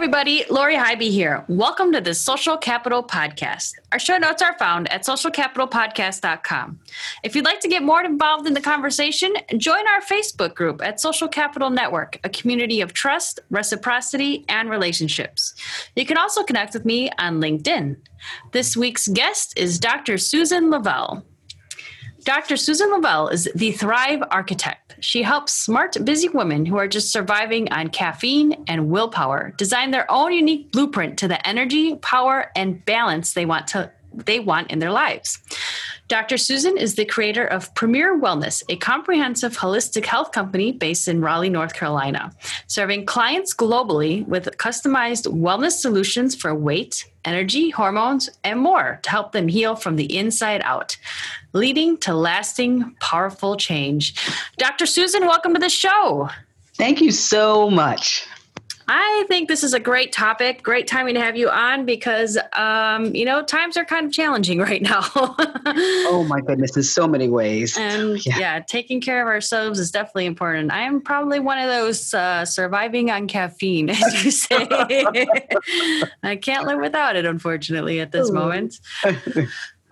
Everybody, Lori Hybe here. Welcome to the Social Capital Podcast. Our show notes are found at socialcapitalpodcast.com. If you'd like to get more involved in the conversation, join our Facebook group at Social Capital Network, a community of trust, reciprocity, and relationships. You can also connect with me on LinkedIn. This week's guest is Dr. Susan Lovelle. Dr. Susan Lovelle is the Thrive Architect. She helps smart, busy women who are just surviving on caffeine and willpower design their own unique blueprint to the energy, power, and balance they want to they want in their lives. Dr. Susan is the creator of Premiere Wellness, a comprehensive holistic health company based in Raleigh, North Carolina, serving clients globally with customized wellness solutions for weight, energy, hormones, and more to help them heal from the inside out, leading to lasting, powerful change. Dr. Susan, welcome to the show. Thank you so much. I think this is a great topic, great timing to have you on because, um, you know, times are kind of challenging right now. oh my goodness, in so many ways. And yeah. yeah. taking care of ourselves is definitely important. I am probably one of those uh, surviving on caffeine, as you say. I can't live without it, unfortunately, at this moment.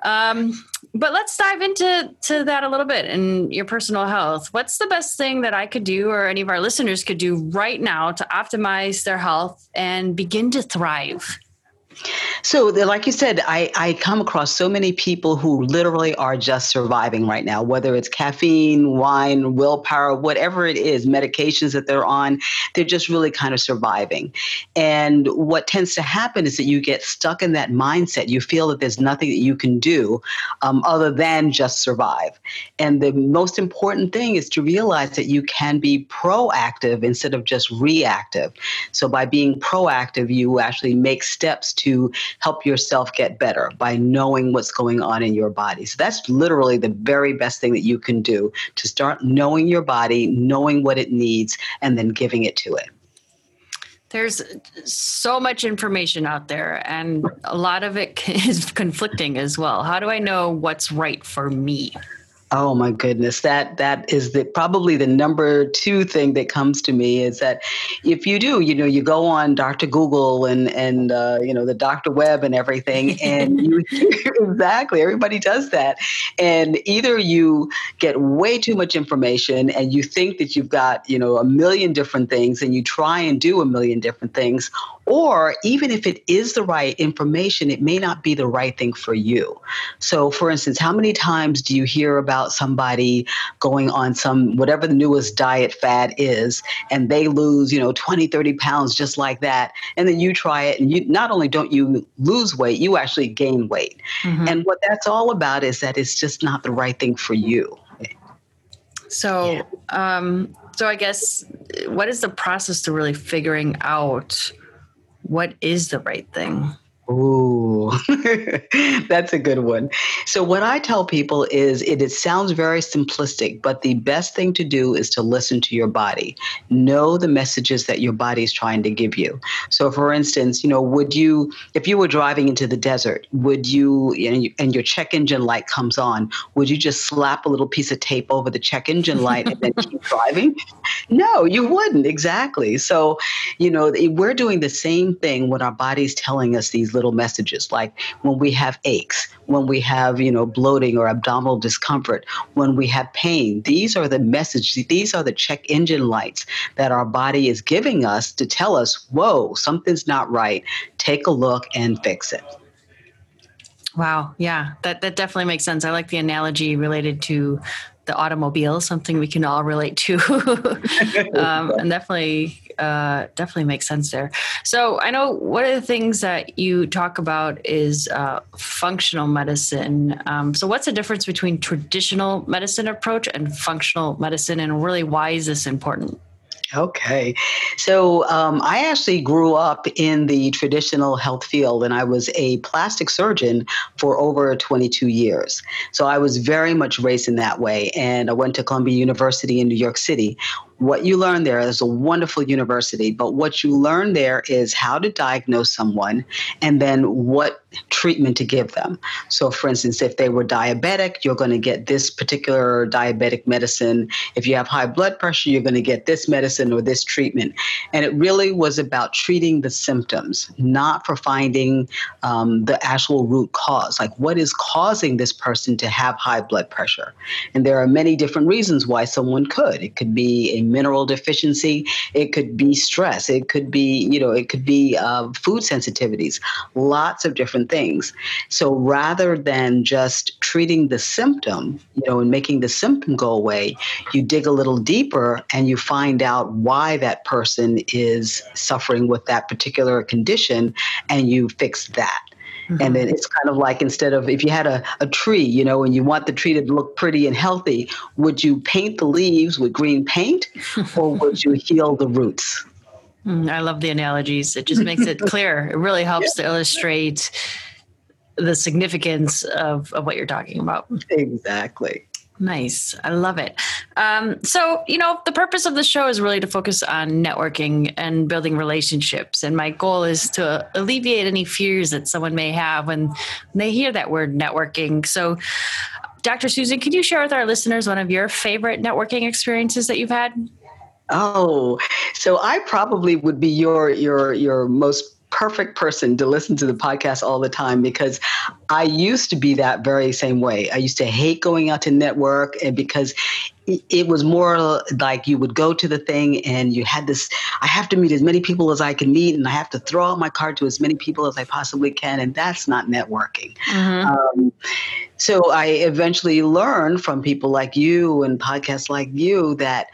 Um, but let's dive into to that a little bit in your personal health. What's the best thing that I could do or any of our listeners could do right now to optimize their health and begin to thrive? So, like you said, I, I come across so many people who literally are just surviving right now, whether it's caffeine, wine, willpower, whatever it is, medications that they're on, they're just really kind of surviving. And what tends to happen is that you get stuck in that mindset. You feel that there's nothing that you can do um, other than just survive. And the most important thing is to realize that you can be proactive instead of just reactive. So, by being proactive, you actually make steps to to help yourself get better by knowing what's going on in your body. So that's literally the very best thing that you can do to start knowing your body, knowing what it needs, and then giving it to it. There's so much information out there, and a lot of it is conflicting as well. How do I know what's right for me? Oh my goodness, that that is the probably the number two thing that comes to me is that if you do, you know, you go on Dr. Google and and uh, you know the Dr. Web and everything, and you exactly everybody does that, and either you get way too much information and you think that you've got you know a million different things and you try and do a million different things, or even if it is the right information, it may not be the right thing for you. So, for instance, how many times do you hear about somebody going on some whatever the newest diet fad is and they lose, you know, 20, 30 pounds just like that? And then you try it and you not only don't you lose weight, you actually gain weight. Mm-hmm. And what that's all about is that it's just not the right thing for you. So, yeah. um, so I guess what is the process to really figuring out what is the right thing? Ooh, that's a good one. So, what I tell people is it, it sounds very simplistic, but the best thing to do is to listen to your body. Know the messages that your body is trying to give you. So, for instance, you know, would you, if you were driving into the desert, would you, and your check engine light comes on, would you just slap a little piece of tape over the check engine light and then keep driving? No, you wouldn't. Exactly. So, you know, we're doing the same thing when our body's telling us these little messages like when we have aches, when we have, you know, bloating or abdominal discomfort, when we have pain. These are the messages, these are the check engine lights that our body is giving us to tell us, whoa, something's not right. Take a look and fix it. Wow. Yeah, that, that definitely makes sense. I like the analogy related to the automobile, something we can all relate to, um, and definitely uh, definitely makes sense there. So I know one of the things that you talk about is uh, functional medicine. Um, so what's the difference between traditional medicine approach and functional medicine, and really why is this important? Okay. So um, I actually grew up in the traditional health field and I was a plastic surgeon for over 22 years. So I was very much raised in that way. And I went to Columbia University in New York City, what you learn there is a wonderful university, but what you learn there is how to diagnose someone and then what treatment to give them. So, for instance, if they were diabetic, you're going to get this particular diabetic medicine. If you have high blood pressure, you're going to get this medicine or this treatment. And it really was about treating the symptoms, not for finding um, the actual root cause. Like, what is causing this person to have high blood pressure? And there are many different reasons why someone could. It could be a mineral deficiency. It could be stress. It could be, you know, it could be uh, food sensitivities, lots of different things. So rather than just treating the symptom, you know, and making the symptom go away, you dig a little deeper and you find out why that person is suffering with that particular condition and you fix that. Mm-hmm. And then it's kind of like instead of if you had a, a tree, you know, and you want the tree to look pretty and healthy, would you paint the leaves with green paint or would you heal the roots? Mm, I love the analogies. It just makes it clear. It really helps yeah. to illustrate the significance of, of what you're talking about. Exactly. Nice. I love it. Um, so, you know, the purpose of the show is really to focus on networking and building relationships. And my goal is to alleviate any fears that someone may have when they hear that word networking. So, Dr. Susan, can you share with our listeners one of your favorite networking experiences that you've had? Oh, so I probably would be your your your most perfect person to listen to the podcast all the time because I used to be that very same way. I used to hate going out to network and because it was more like you would go to the thing and you had this I have to meet as many people as I can meet and I have to throw out my card to as many people as I possibly can and that's not networking. Mm-hmm. Um, so I eventually learned from people like you and podcasts like you that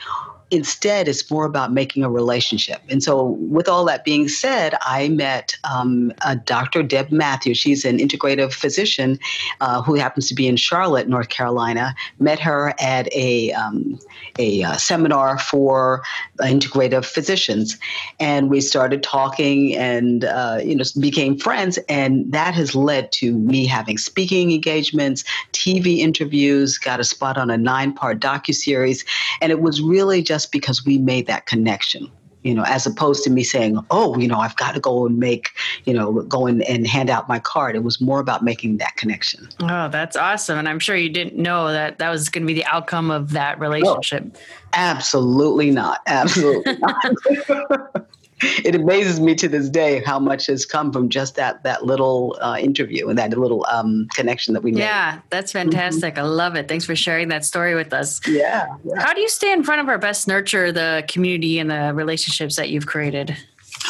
Instead, it's more about making a relationship. And so, with all that being said, I met um, Dr. Deb Matthews. She's an integrative physician uh, who happens to be in Charlotte, North Carolina. Met her at a, um, a uh, seminar for integrative physicians. And we started talking and, uh, you know, became friends. And that has led to me having speaking engagements, TV interviews, got a spot on a nine part docu-series. And it was really just just because we made that connection you know, as opposed to me saying, oh, you know, I've got to go and make, you know, go and, and hand out my card. It was more about making that connection. Oh, that's awesome. And I'm sure you didn't know that that was going to be the outcome of that relationship. No, absolutely not. Absolutely not. it amazes me to this day how much has come from just that that little uh, interview and that little um, connection that we made. Yeah, that's fantastic. Mm-hmm. I love it. Thanks for sharing that story with us. Yeah, yeah. How do you stay in front of our best nurture the community and the relationships that you've created?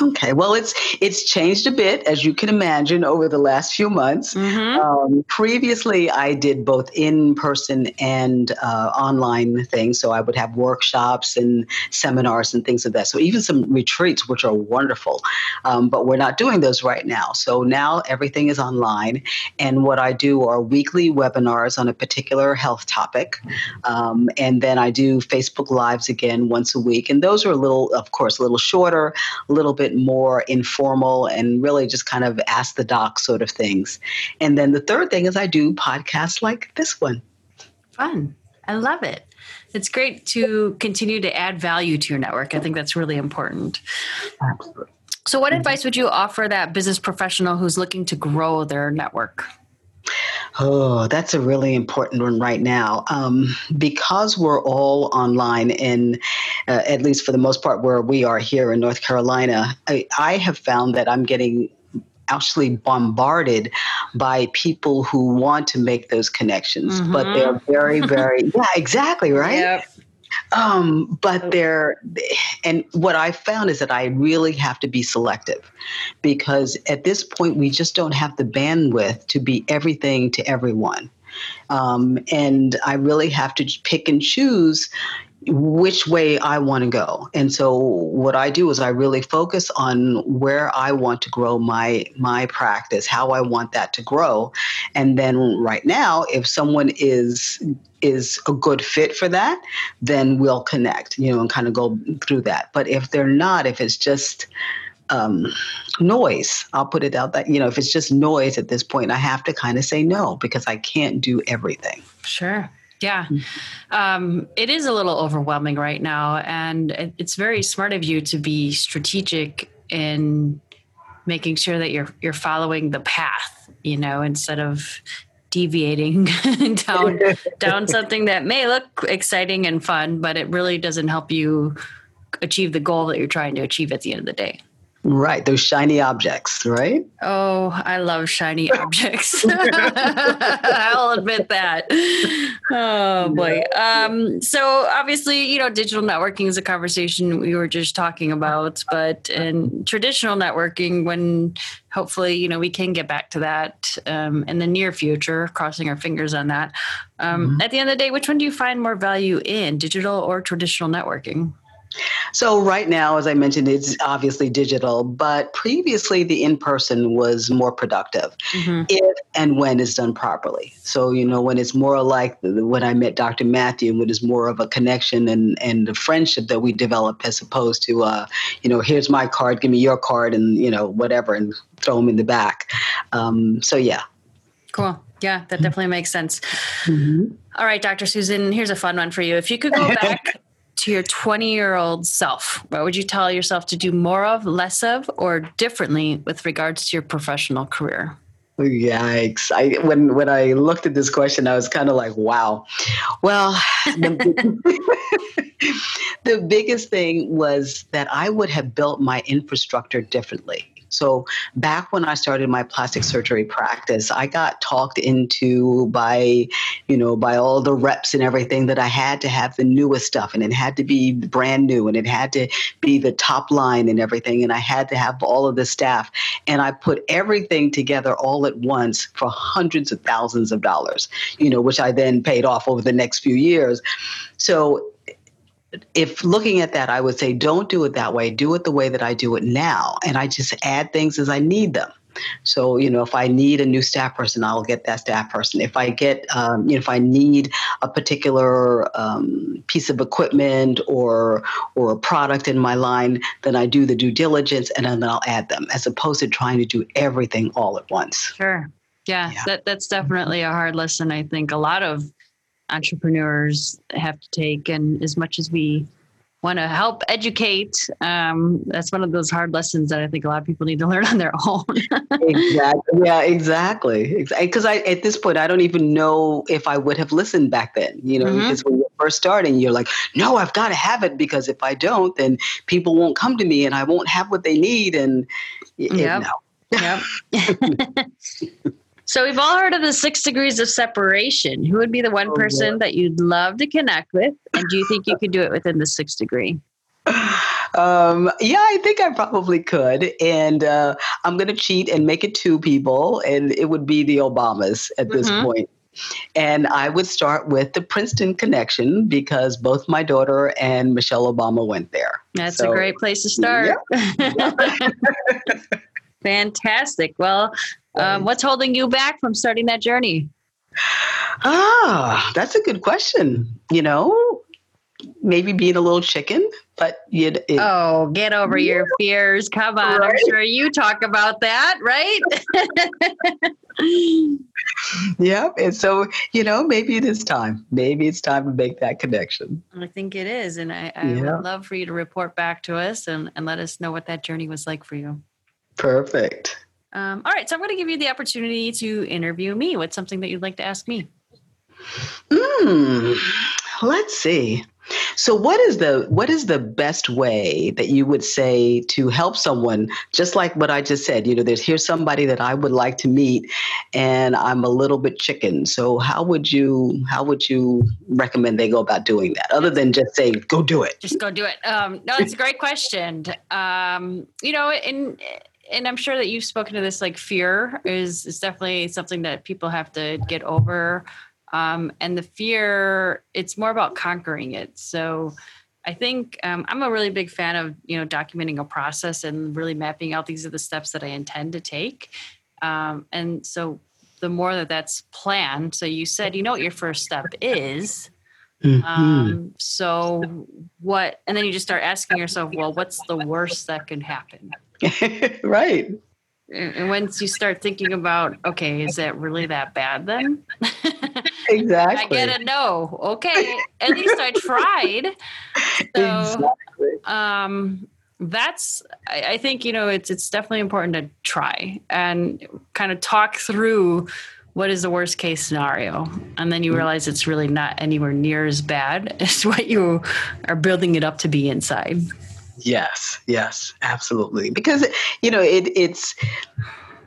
Okay, well, it's it's changed a bit, as you can imagine, over the last few months. Mm-hmm. Um, previously, I did both in person and uh, online things, so I would have workshops and seminars and things of like that. So even some retreats, which are wonderful, um, but we're not doing those right now. So now everything is online, and what I do are weekly webinars on a particular health topic, um, and then I do Facebook lives again once a week, and those are a little, of course, a little shorter, a little bit bit more informal and really just kind of ask the doc sort of things. And then the third thing is I do podcasts like this one. Fun. I love it. It's great to continue to add value to your network. I think that's really important. Absolutely. So, what advice would you offer that business professional who's looking to grow their network? Oh, that's a really important one right now. Um, because we're all online, and uh, at least for the most part, where we are here in North Carolina, I, I have found that I'm getting actually bombarded by people who want to make those connections, mm-hmm. but they're very, very, yeah, exactly, right? Yep. Um, but they're, and what I found is that I really have to be selective because at this point, we just don't have the bandwidth to be everything to everyone. Um, and I really have to pick and choose which way I want to go. And so what I do is I really focus on where I want to grow my my practice, how I want that to grow. And then right now, if someone is is a good fit for that, then we'll connect, you know, and kind of go through that. But if they're not, if it's just um, noise, I'll put it out that, you know, if it's just noise at this point, I have to kind of say no because I can't do everything. Sure. Yeah. Mm-hmm. Um, it is a little overwhelming right now. And it's very smart of you to be strategic in making sure that you're you're following the path, you know, instead of deviating down down something that may look exciting and fun, but it really doesn't help you achieve the goal that you're trying to achieve at the end of the day. Right, those shiny objects, right? Oh, I love shiny objects. I'll admit that. Oh boy. Um, so obviously, you know, digital networking is a conversation we were just talking about, but in traditional networking, when hopefully, you know, we can get back to that um, in the near future, crossing our fingers on that. Um, mm-hmm. At the end of the day, which one do you find more value in, digital or traditional networking? So right now, as I mentioned, it's obviously digital, but previously the in-person was more productive mm-hmm. if and when it's done properly. So you know when it's more like when I met Dr. Matthew, when it's more of a connection and and the friendship that we developed as opposed to uh, you know here's my card, give me your card, and you know whatever, and throw them in the back. Um, so yeah. Cool. Yeah, that definitely makes sense. Mm-hmm. All right, Dr. Susan, here's a fun one for you. If you could go back to your 20 year old self, what would you tell yourself to do more of, less of, or differently with regards to your professional career? Yikes! I when when I looked at this question, I was kind of like, "Wow." Well, the, the biggest thing was that I would have built my infrastructure differently. So back when I started my plastic surgery practice, I got talked into by, you know, by all the reps and everything that I had to have the newest stuff and it had to be brand new and it had to be the top line and everything. And I had to have all of the staff. And I put everything together all at once for hundreds of thousands of dollars, you know, which I then paid off over the next few years. So if looking at that, I would say don't do it that way. Do it the way that I do it now. And I just add things as I need them. So, you know, if I need a new staff person, I'll get that staff person. If I get, um, you know, if I need a particular um, piece of equipment or or a product in my line, then I do the due diligence and then I'll add them, as opposed to trying to do everything all at once. Sure. Yeah, yeah. That, that's definitely a hard lesson. I think a lot of entrepreneurs have to take. And as much as we want to help educate, um, that's one of those hard lessons that I think a lot of people need to learn on their own. exactly. Yeah, exactly. Because I, at this point, I don't even know if I would have listened back then. You know, mm-hmm. because when you're first starting, you're like, no, I've got to have it because if I don't, then people won't come to me and I won't have what they need. And, yeah, no. Yep. So we've all heard of the six degrees of separation. Who would be the one oh, person yeah. that you'd love to connect with? And do you think you could do it within the six degree? Um, yeah, I think I probably could. And uh, I'm going to cheat and make it two people, and it would be the Obamas at this mm-hmm. point. And I would start with the Princeton connection because both my daughter and Michelle Obama went there. That's so, a great place to start. Yeah. Fantastic. Well, um, what's holding you back from starting that journey? Ah, that's a good question. You know, maybe being a little chicken, but you. Oh, get over yeah. your fears! Come on, right? I'm sure you talk about that, right? yep. And so, you know, maybe it is time. Maybe it's time to make that connection. I think it is, and I, I yeah. would love for you to report back to us and, and let us know what that journey was like for you. Perfect. Um, all right, so I'm going to give you the opportunity to interview me. What's something that you'd like to ask me? Hmm. Let's see. So what is the what is the best way that you would say to help someone just like what I just said you know there's here's somebody that I would like to meet and I'm a little bit chicken so how would you how would you recommend they go about doing that other than just say go do it just go do it um, no it's a great question um, you know in and I'm sure that you've spoken to this like fear is is definitely something that people have to get over. Um, and the fear, it's more about conquering it. So I think um, I'm a really big fan of you know documenting a process and really mapping out these are the steps that I intend to take. Um, and so the more that that's planned, so you said you know what your first step is. Mm-hmm. Um, so what? And then you just start asking yourself, well, what's the worst that can happen? right. And once you start thinking about, okay, is that really that bad then? Exactly. I get a no. Okay. At least I tried. So, exactly. um, that's I, I think you know it's it's definitely important to try and kind of talk through what is the worst case scenario and then you mm-hmm. realize it's really not anywhere near as bad as what you are building it up to be inside yes yes absolutely because you know it, it's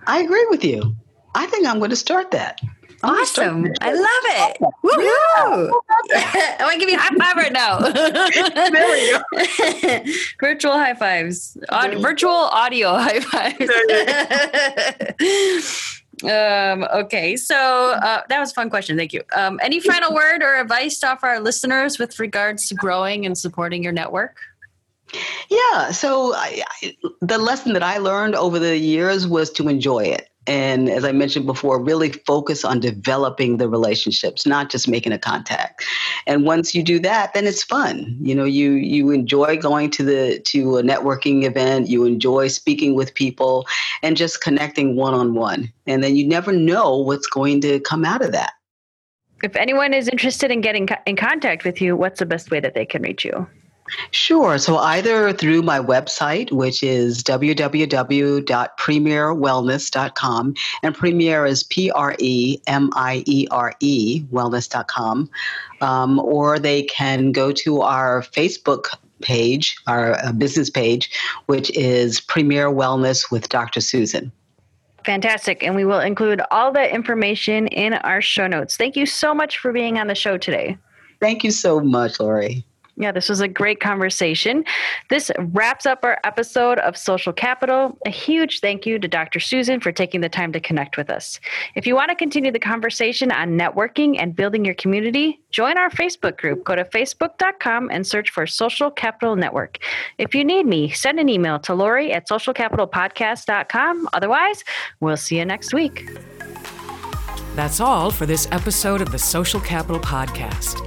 i agree with you i think i'm going to start that Awesome. I love it. Woohoo. Yeah. I want to give you a high five right now. there we go. virtual high fives. Aud- virtual audio high fives. um, okay. So uh, that was a fun question. Thank you. Um, any final word or advice to offer our listeners with regards to growing and supporting your network? Yeah. So I, I, the lesson that I learned over the years was to enjoy it and as I mentioned before, really focus on developing the relationships, not just making a contact. And once you do that, then it's fun. You know, you you enjoy going to the to a networking event, you enjoy speaking with people and just connecting one on one. And then you never know what's going to come out of that. If anyone is interested in getting in contact with you, what's the best way that they can reach you? Sure. So either through my website, which is www.premierewellness.com, and Premiere is P R E M I E R E wellness.com, um, or they can go to our Facebook page, our uh, business page, which is Premiere Wellness with Dr. Susan. Fantastic. And we will include all the information in our show notes. Thank you so much for being on the show today. Thank you so much, Lori. Yeah, this was a great conversation. This wraps up our episode of Social Capital. A huge thank you to Dr. Susan for taking the time to connect with us. If you want to continue the conversation on networking and building your community, join our Facebook group. Go to facebook.com and search for Social Capital Network. If you need me, send an email to Lori at socialcapitalpodcast.com. Otherwise, we'll see you next week. That's all for this episode of the Social Capital Podcast.